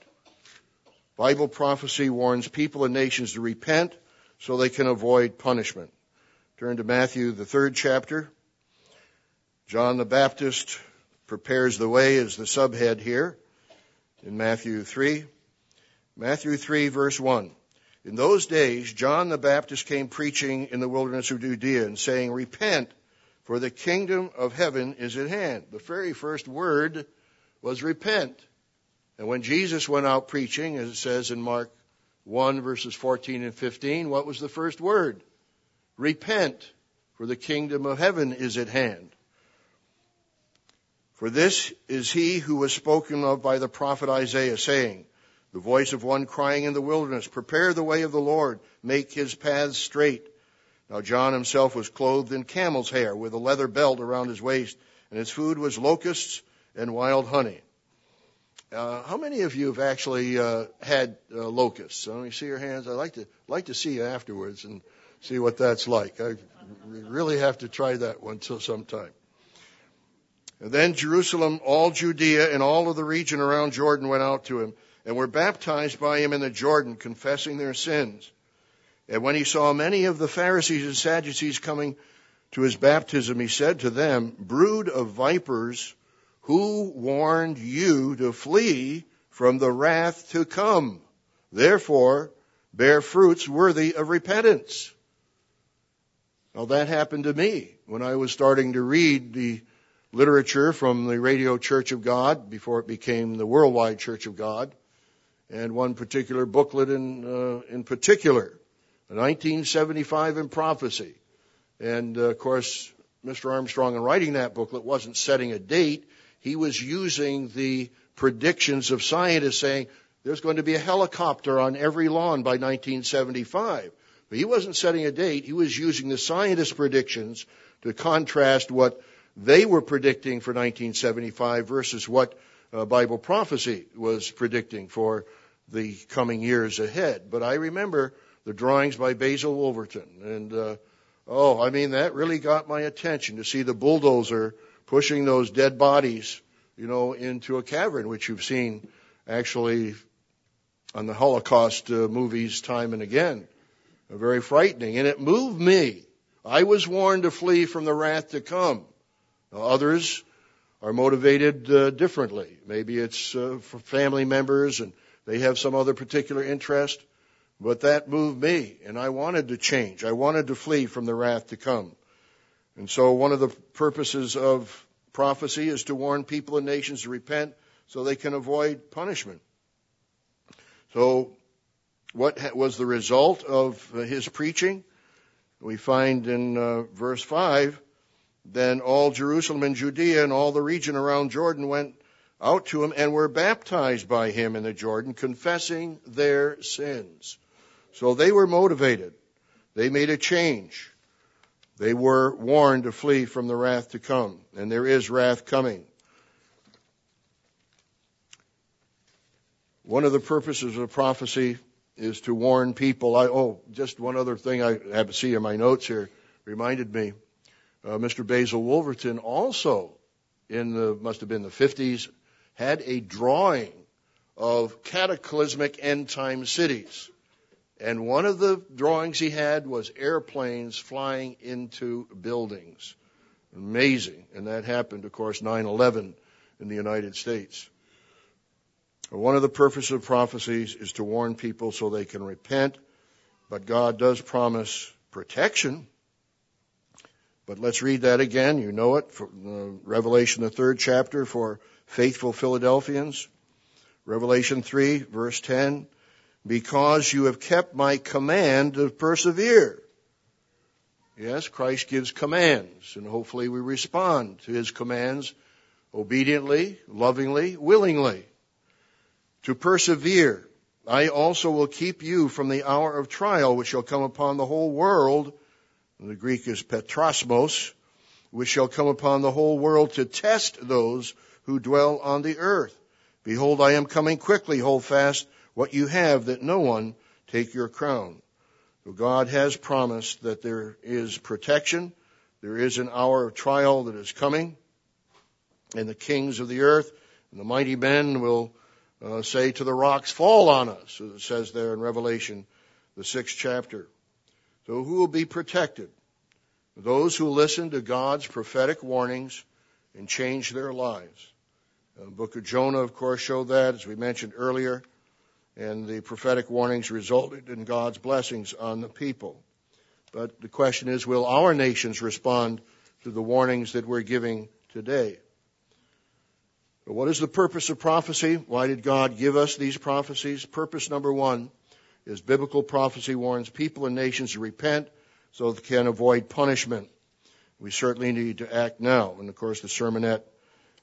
Bible prophecy warns people and nations to repent so they can avoid punishment. Turn to Matthew, the third chapter. John the Baptist prepares the way as the subhead here in Matthew 3. Matthew 3 verse 1. In those days, John the Baptist came preaching in the wilderness of Judea and saying, Repent, for the kingdom of heaven is at hand. The very first word was repent. And when Jesus went out preaching, as it says in Mark 1 verses 14 and 15, what was the first word? Repent, for the kingdom of heaven is at hand. For this is he who was spoken of by the prophet Isaiah, saying, The voice of one crying in the wilderness, Prepare the way of the Lord, make his paths straight. Now John himself was clothed in camel's hair, with a leather belt around his waist, and his food was locusts and wild honey. Uh, how many of you have actually uh, had uh, locusts? Let me see your hands. I'd like to like to see you afterwards and see what that's like. I really have to try that one till sometime. And then Jerusalem, all Judea, and all of the region around Jordan went out to him and were baptized by him in the Jordan, confessing their sins. And when he saw many of the Pharisees and Sadducees coming to his baptism, he said to them, Brood of vipers, who warned you to flee from the wrath to come? Therefore, bear fruits worthy of repentance. Now that happened to me when I was starting to read the literature from the Radio Church of God before it became the Worldwide Church of God, and one particular booklet in uh, in particular, 1975 in prophecy, and uh, of course, Mr. Armstrong in writing that booklet wasn't setting a date; he was using the predictions of scientists saying there's going to be a helicopter on every lawn by 1975. But he wasn't setting a date. He was using the scientists' predictions to contrast what they were predicting for 1975 versus what uh, Bible prophecy was predicting for the coming years ahead. But I remember the drawings by Basil Wolverton, and uh, oh, I mean that really got my attention to see the bulldozer pushing those dead bodies, you know, into a cavern, which you've seen actually on the Holocaust uh, movies time and again very frightening, and it moved me. I was warned to flee from the wrath to come. Now, others are motivated uh, differently. Maybe it's uh, for family members and they have some other particular interest, but that moved me, and I wanted to change. I wanted to flee from the wrath to come. And so one of the purposes of prophecy is to warn people and nations to repent so they can avoid punishment. So what was the result of his preaching? We find in uh, verse 5 then all Jerusalem and Judea and all the region around Jordan went out to him and were baptized by him in the Jordan, confessing their sins. So they were motivated. They made a change. They were warned to flee from the wrath to come, and there is wrath coming. One of the purposes of prophecy is to warn people. I, oh, just one other thing I have to see in my notes here reminded me. Uh, Mr. Basil Wolverton also, in the must have been the 50s, had a drawing of cataclysmic end time cities. And one of the drawings he had was airplanes flying into buildings. Amazing. And that happened, of course, 9-11 in the United States. One of the purposes of prophecies is to warn people so they can repent, but God does promise protection. But let's read that again. You know it. From uh, Revelation, the third chapter for faithful Philadelphians. Revelation 3, verse 10. Because you have kept my command to persevere. Yes, Christ gives commands, and hopefully we respond to his commands obediently, lovingly, willingly to persevere. I also will keep you from the hour of trial which shall come upon the whole world the Greek is petrosmos, which shall come upon the whole world to test those who dwell on the earth. Behold, I am coming quickly. Hold fast what you have, that no one take your crown. God has promised that there is protection. There is an hour of trial that is coming. And the kings of the earth and the mighty men will uh, say to the rocks, fall on us, as it says there in Revelation, the sixth chapter. So who will be protected? Those who listen to God's prophetic warnings and change their lives. The book of Jonah, of course, showed that, as we mentioned earlier, and the prophetic warnings resulted in God's blessings on the people. But the question is, will our nations respond to the warnings that we're giving today? But what is the purpose of prophecy? Why did God give us these prophecies? Purpose number one is biblical prophecy warns people and nations to repent so they can avoid punishment. We certainly need to act now. And of course, the sermonette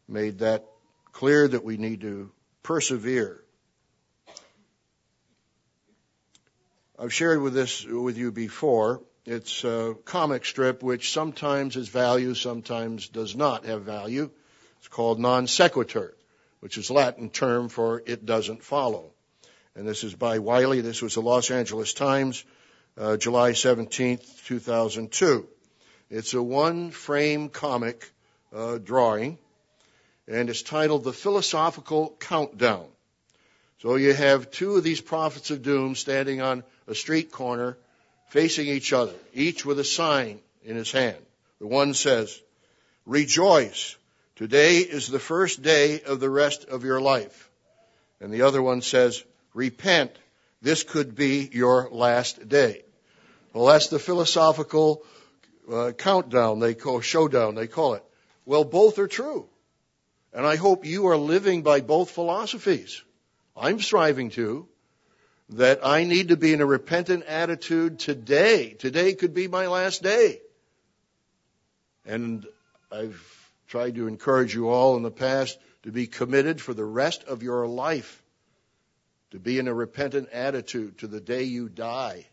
made that clear that we need to persevere. I've shared with this with you before. It's a comic strip which sometimes has value, sometimes does not have value. It's called non sequitur, which is Latin term for it doesn't follow. And this is by Wiley. This was the Los Angeles Times, uh, July 17, 2002. It's a one frame comic uh, drawing and it's titled The Philosophical Countdown. So you have two of these prophets of doom standing on a street corner facing each other, each with a sign in his hand. The one says, Rejoice, today is the first day of the rest of your life. And the other one says, Repent, this could be your last day. Well, that's the philosophical uh, countdown they call showdown they call it. Well, both are true. And I hope you are living by both philosophies. I'm striving to. That I need to be in a repentant attitude today. Today could be my last day. And I've tried to encourage you all in the past to be committed for the rest of your life. To be in a repentant attitude to the day you die.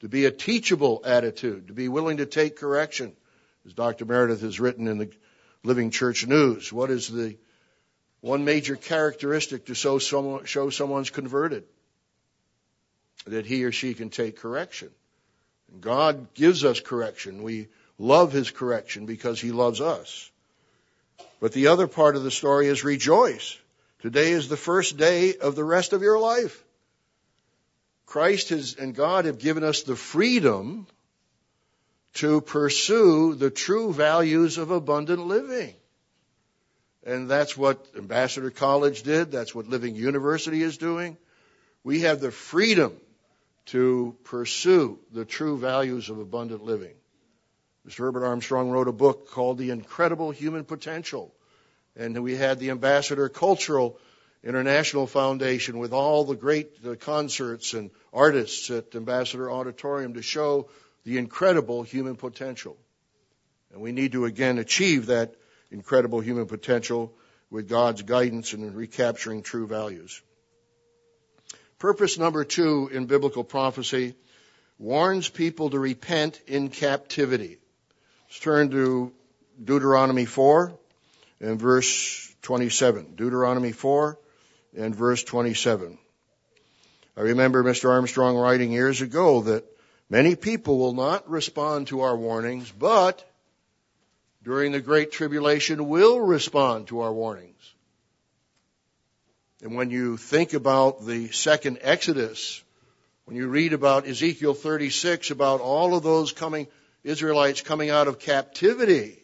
To be a teachable attitude. To be willing to take correction. As Dr. Meredith has written in the Living Church News. What is the one major characteristic to show, someone, show someone's converted? That he or she can take correction. God gives us correction. We love His correction because He loves us. But the other part of the story is rejoice. Today is the first day of the rest of your life. Christ has, and God have given us the freedom to pursue the true values of abundant living. And that's what Ambassador College did. That's what Living University is doing. We have the freedom to pursue the true values of abundant living. Mr. Herbert Armstrong wrote a book called The Incredible Human Potential. And we had the Ambassador Cultural International Foundation with all the great uh, concerts and artists at Ambassador Auditorium to show the incredible human potential. And we need to again achieve that incredible human potential with God's guidance and recapturing true values. Purpose number two in biblical prophecy warns people to repent in captivity. Let's turn to Deuteronomy 4 and verse 27. Deuteronomy 4 and verse 27. I remember Mr. Armstrong writing years ago that Many people will not respond to our warnings, but during the Great Tribulation will respond to our warnings. And when you think about the second Exodus, when you read about Ezekiel 36, about all of those coming, Israelites coming out of captivity,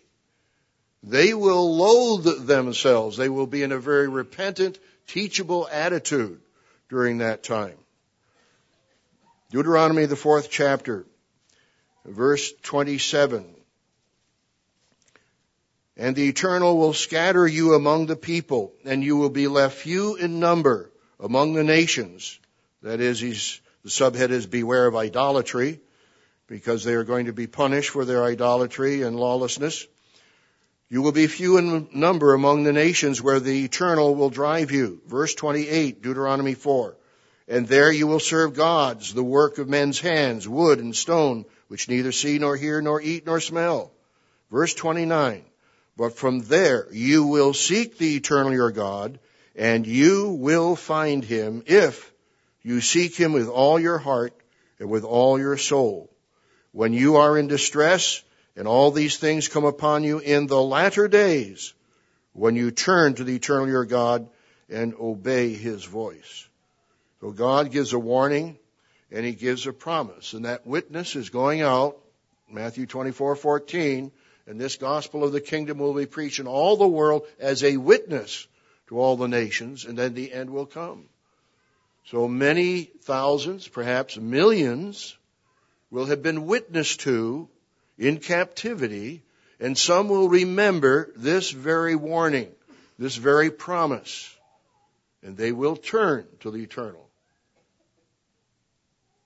they will loathe themselves. They will be in a very repentant, teachable attitude during that time. Deuteronomy, the fourth chapter, verse 27. And the Eternal will scatter you among the people, and you will be left few in number among the nations. That is, he's, the subhead is beware of idolatry, because they are going to be punished for their idolatry and lawlessness. You will be few in number among the nations where the Eternal will drive you. Verse 28, Deuteronomy 4. And there you will serve gods, the work of men's hands, wood and stone, which neither see nor hear nor eat nor smell. Verse 29. But from there you will seek the eternal your God, and you will find him if you seek him with all your heart and with all your soul. When you are in distress, and all these things come upon you in the latter days, when you turn to the eternal your God and obey his voice. So God gives a warning and he gives a promise. And that witness is going out, Matthew 24, 14, and this gospel of the kingdom will be preached in all the world as a witness to all the nations, and then the end will come. So many thousands, perhaps millions, will have been witnessed to in captivity, and some will remember this very warning, this very promise, and they will turn to the eternal.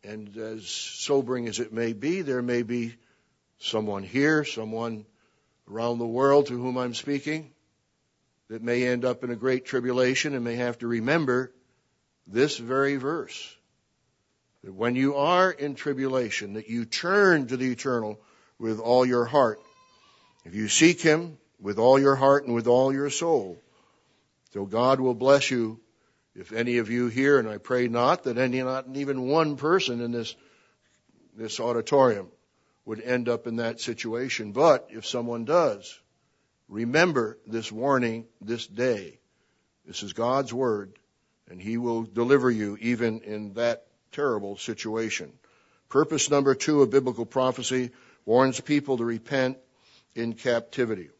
And as sobering as it may be, there may be someone here, someone around the world to whom I'm speaking that may end up in a great tribulation and may have to remember this very verse. That when you are in tribulation, that you turn to the eternal with all your heart. If you seek Him with all your heart and with all your soul, so God will bless you if any of you here, and I pray not that any, not even one person in this, this auditorium would end up in that situation. But if someone does, remember this warning this day. This is God's word, and He will deliver you even in that terrible situation. Purpose number two of biblical prophecy warns people to repent in captivity.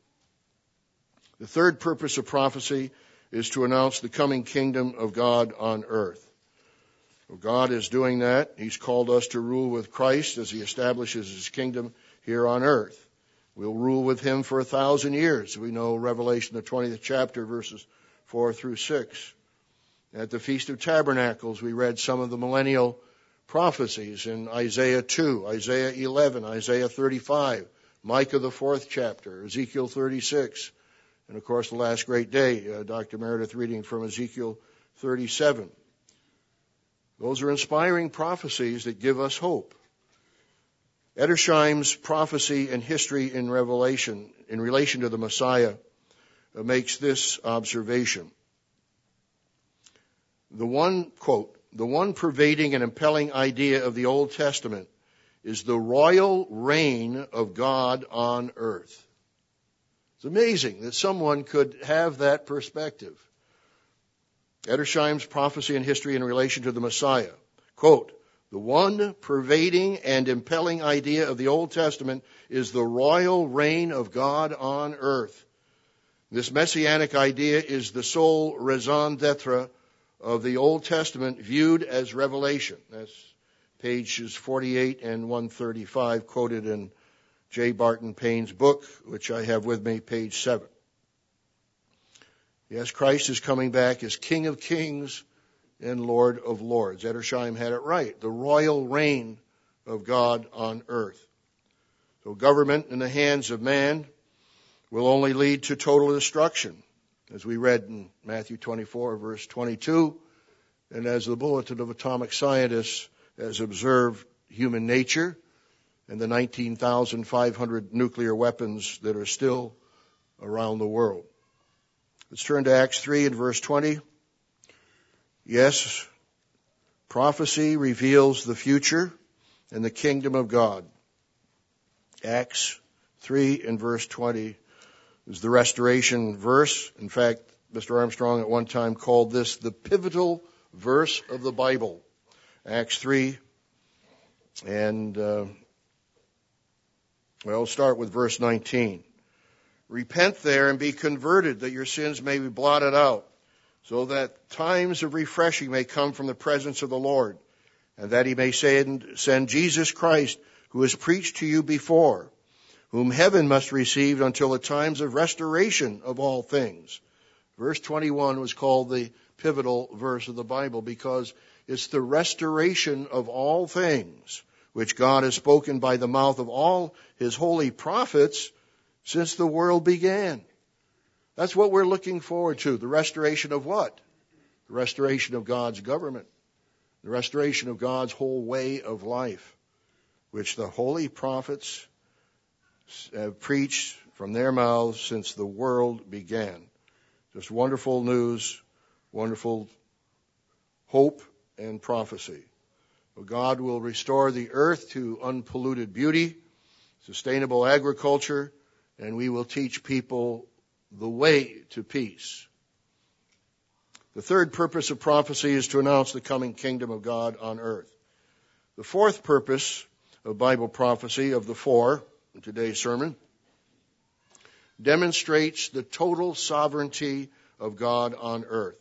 The third purpose of prophecy is to announce the coming kingdom of God on earth. God is doing that. He's called us to rule with Christ as he establishes his kingdom here on earth. We'll rule with him for a thousand years. We know Revelation, the 20th chapter, verses 4 through 6. At the Feast of Tabernacles, we read some of the millennial prophecies in Isaiah 2, Isaiah 11, Isaiah 35, Micah, the fourth chapter, Ezekiel 36, and of course the last great day, uh, Dr. Meredith reading from Ezekiel 37. Those are inspiring prophecies that give us hope. Edersheim's prophecy and history in Revelation in relation to the Messiah uh, makes this observation. The one, quote, the one pervading and impelling idea of the Old Testament is the royal reign of God on earth. It's amazing that someone could have that perspective. Edersheim's prophecy and history in relation to the Messiah. Quote, the one pervading and impelling idea of the Old Testament is the royal reign of God on earth. This messianic idea is the sole raison d'etre of the Old Testament viewed as revelation. That's pages 48 and 135 quoted in J. Barton Payne's book, which I have with me, page 7. Yes, Christ is coming back as King of Kings and Lord of Lords. Edersheim had it right. The royal reign of God on earth. So government in the hands of man will only lead to total destruction, as we read in Matthew 24 verse 22, and as the Bulletin of Atomic Scientists has observed human nature and the 19,500 nuclear weapons that are still around the world. Let's turn to Acts 3 and verse 20. Yes, prophecy reveals the future and the kingdom of God. Acts 3 and verse 20 is the restoration verse. In fact, Mr. Armstrong at one time called this the pivotal verse of the Bible. Acts 3 and, uh, well, start with verse 19. Repent there and be converted that your sins may be blotted out, so that times of refreshing may come from the presence of the Lord, and that he may send, Jesus Christ, who has preached to you before, whom heaven must receive until the times of restoration of all things. Verse 21 was called the pivotal verse of the Bible because it's the restoration of all things which God has spoken by the mouth of all his holy prophets since the world began. That's what we're looking forward to. The restoration of what? The restoration of God's government. the restoration of God's whole way of life, which the holy prophets have preached from their mouths since the world began. Just wonderful news, wonderful hope and prophecy. God will restore the earth to unpolluted beauty, sustainable agriculture, and we will teach people the way to peace. The third purpose of prophecy is to announce the coming kingdom of God on earth. The fourth purpose of Bible prophecy of the four in today's sermon demonstrates the total sovereignty of God on earth.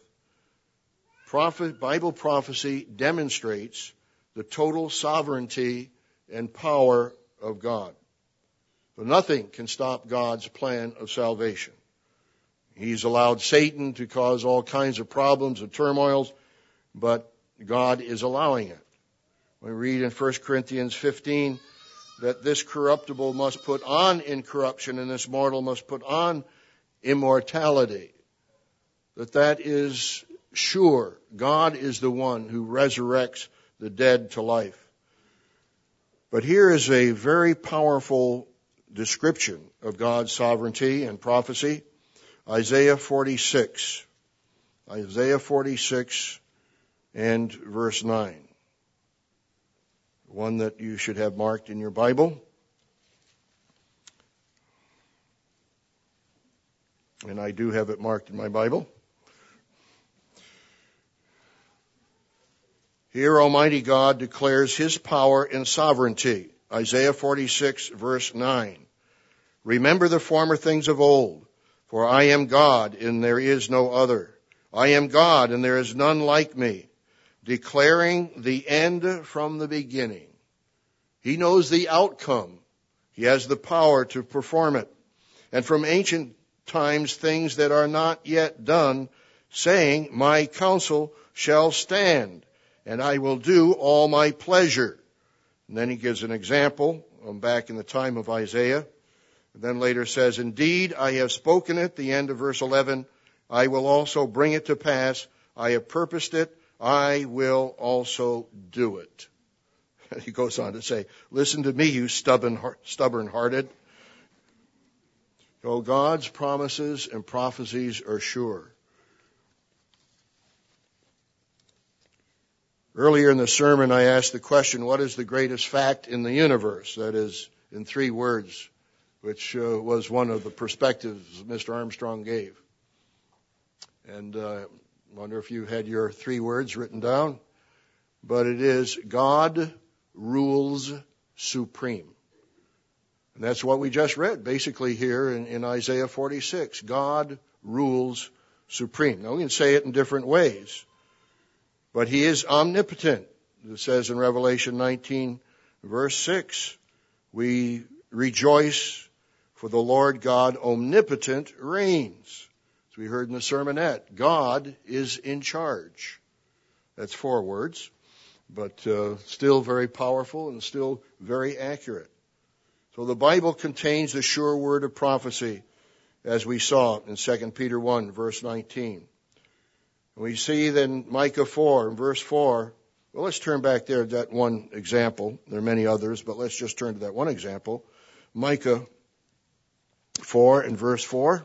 Prophet, Bible prophecy demonstrates the total sovereignty and power of God. But nothing can stop God's plan of salvation. He's allowed Satan to cause all kinds of problems and turmoils, but God is allowing it. We read in 1 Corinthians 15 that this corruptible must put on incorruption and this mortal must put on immortality. That that is sure. God is the one who resurrects the dead to life. But here is a very powerful description of God's sovereignty and prophecy. Isaiah 46. Isaiah 46 and verse 9. One that you should have marked in your Bible. And I do have it marked in my Bible. Here Almighty God declares His power and sovereignty. Isaiah 46 verse 9. Remember the former things of old, for I am God and there is no other. I am God and there is none like me, declaring the end from the beginning. He knows the outcome. He has the power to perform it. And from ancient times things that are not yet done, saying, my counsel shall stand and I will do all my pleasure. And then he gives an example um, back in the time of Isaiah. And then later says, Indeed, I have spoken it, the end of verse 11. I will also bring it to pass. I have purposed it. I will also do it. He goes on to say, Listen to me, you stubborn, stubborn hearted. Oh, God's promises and prophecies are sure. Earlier in the sermon, I asked the question, what is the greatest fact in the universe? That is, in three words, which uh, was one of the perspectives Mr. Armstrong gave. And uh, wonder if you had your three words written down. But it is God rules supreme. And that's what we just read, basically here in, in Isaiah 46. God rules supreme. Now we can say it in different ways. But he is omnipotent. It says in Revelation 19 verse 6, we rejoice for the Lord God omnipotent reigns. As we heard in the sermonette, God is in charge. That's four words, but uh, still very powerful and still very accurate. So the Bible contains the sure word of prophecy, as we saw in 2 Peter 1 verse 19. We see then Micah 4, verse 4. Well, let's turn back there to that one example. There are many others, but let's just turn to that one example. Micah 4 and verse 4.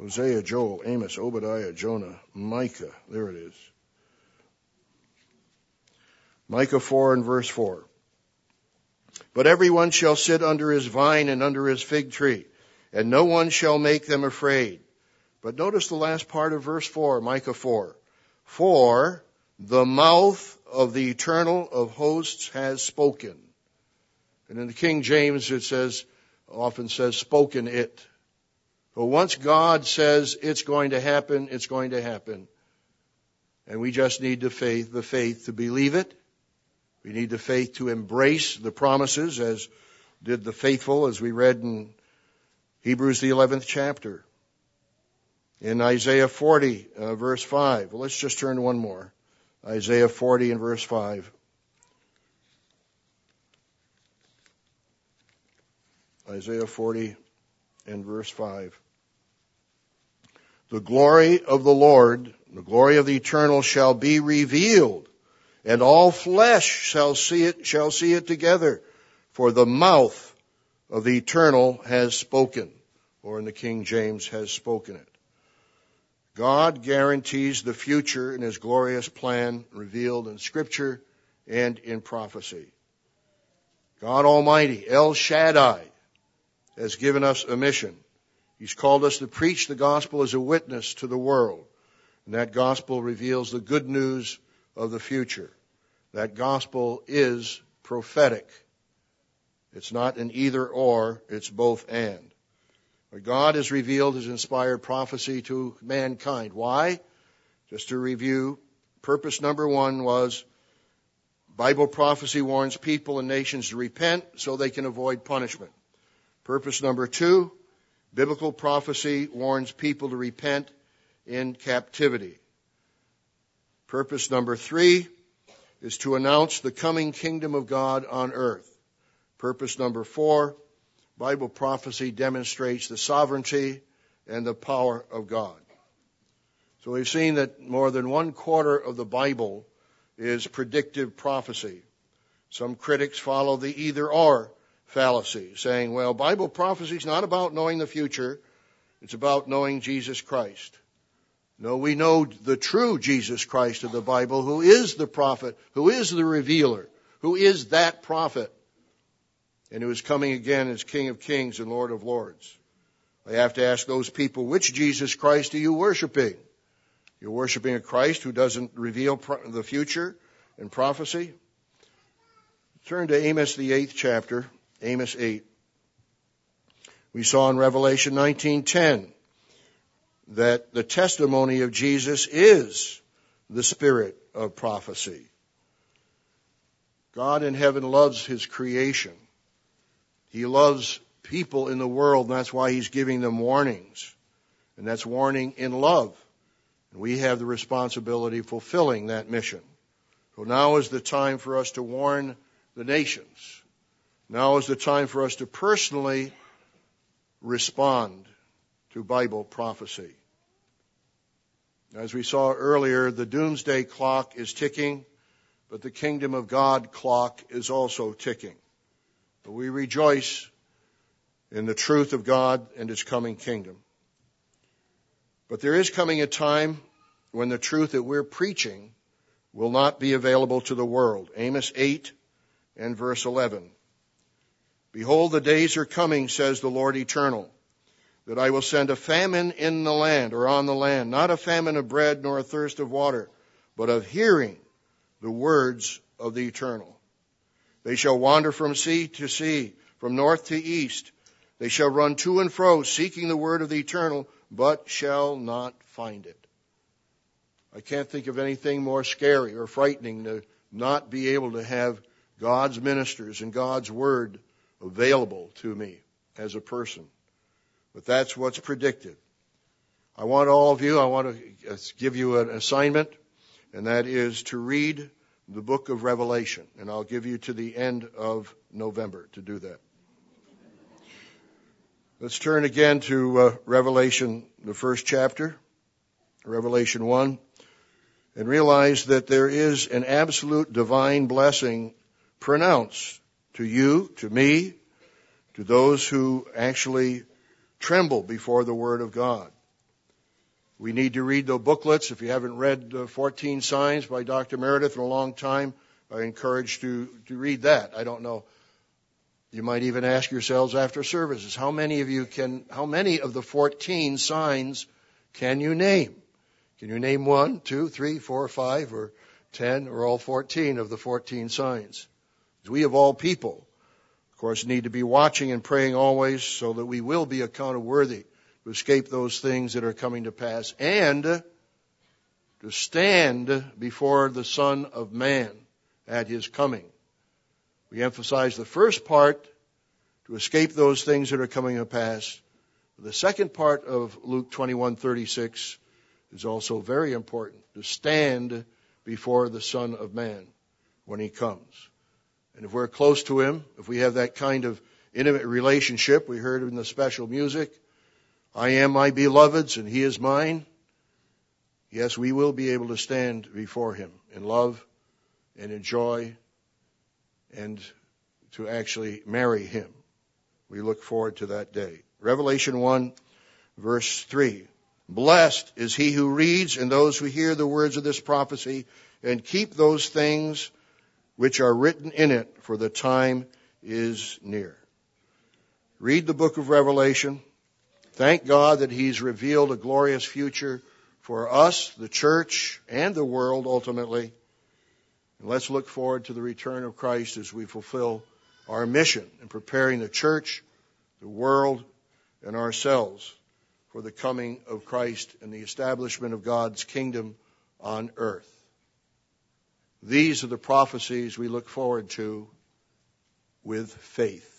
Hosea, Joel, Amos, Obadiah, Jonah, Micah. There it is. Micah 4 and verse 4. But everyone shall sit under his vine and under his fig tree and no one shall make them afraid. But notice the last part of verse 4, Micah 4. For the mouth of the eternal of hosts has spoken. And in the King James it says, often says, spoken it. But once God says it's going to happen, it's going to happen. And we just need the faith, the faith to believe it. We need the faith to embrace the promises as did the faithful as we read in Hebrews, the 11th chapter. In Isaiah 40, uh, verse 5. Well, let's just turn to one more. Isaiah 40 and verse 5. Isaiah 40 and verse 5. the glory of the Lord, the glory of the eternal shall be revealed, and all flesh shall see it, shall see it together, for the mouth of the eternal has spoken, or in the King James has spoken it. God guarantees the future in his glorious plan revealed in scripture and in prophecy. God Almighty, El Shaddai, has given us a mission. He's called us to preach the gospel as a witness to the world. And that gospel reveals the good news of the future. That gospel is prophetic. It's not an either or, it's both and. But God has revealed his inspired prophecy to mankind. Why? Just to review, purpose number one was Bible prophecy warns people and nations to repent so they can avoid punishment. Purpose number two, biblical prophecy warns people to repent in captivity. Purpose number three is to announce the coming kingdom of God on earth. Purpose number four, Bible prophecy demonstrates the sovereignty and the power of God. So we've seen that more than one quarter of the Bible is predictive prophecy. Some critics follow the either or fallacy, saying, well, Bible prophecy is not about knowing the future, it's about knowing Jesus Christ. No, we know the true Jesus Christ of the Bible, who is the prophet, who is the revealer, who is that prophet, and who is coming again as King of Kings and Lord of Lords. I have to ask those people, which Jesus Christ are you worshiping? You're worshiping a Christ who doesn't reveal the future and prophecy? Turn to Amos, the eighth chapter, Amos 8. We saw in Revelation 19:10 that the testimony of Jesus is the spirit of prophecy. God in heaven loves his creation. He loves people in the world, and that's why he's giving them warnings. And that's warning in love. And we have the responsibility fulfilling that mission. So now is the time for us to warn the nations. Now is the time for us to personally respond to Bible prophecy. As we saw earlier, the doomsday clock is ticking, but the kingdom of God clock is also ticking. But we rejoice in the truth of God and His coming kingdom. But there is coming a time when the truth that we're preaching will not be available to the world. Amos 8 and verse 11. Behold, the days are coming, says the Lord eternal, that I will send a famine in the land or on the land, not a famine of bread nor a thirst of water, but of hearing the words of the eternal. They shall wander from sea to sea, from north to east. They shall run to and fro, seeking the word of the eternal, but shall not find it. I can't think of anything more scary or frightening to not be able to have God's ministers and God's word available to me as a person. But that's what's predicted. I want all of you, I want to give you an assignment, and that is to read the book of Revelation. And I'll give you to the end of November to do that. Let's turn again to uh, Revelation, the first chapter, Revelation 1, and realize that there is an absolute divine blessing pronounced to you, to me, to those who actually tremble before the Word of God. We need to read the booklets. If you haven't read uh, 14 Signs by Dr. Meredith in a long time, I encourage you to, to read that. I don't know. You might even ask yourselves after services, how many of you can, how many of the 14 signs can you name? Can you name one, two, three, four, five, or ten, or all 14 of the 14 signs? We of all people, of course, need to be watching and praying always so that we will be accounted worthy to escape those things that are coming to pass and to stand before the Son of Man at His coming. We emphasize the first part to escape those things that are coming to pass. The second part of Luke 21:36 is also very important to stand before the Son of Man when he comes. And if we're close to him, if we have that kind of intimate relationship, we heard in the special music, I am my beloved's and he is mine, yes, we will be able to stand before him in love and in joy and to actually marry him. We look forward to that day. Revelation 1 verse 3. Blessed is he who reads and those who hear the words of this prophecy and keep those things which are written in it, for the time is near. Read the book of Revelation. Thank God that He's revealed a glorious future for us, the church, and the world ultimately. And let's look forward to the return of Christ as we fulfill our mission in preparing the church, the world, and ourselves for the coming of Christ and the establishment of God's kingdom on earth. These are the prophecies we look forward to with faith.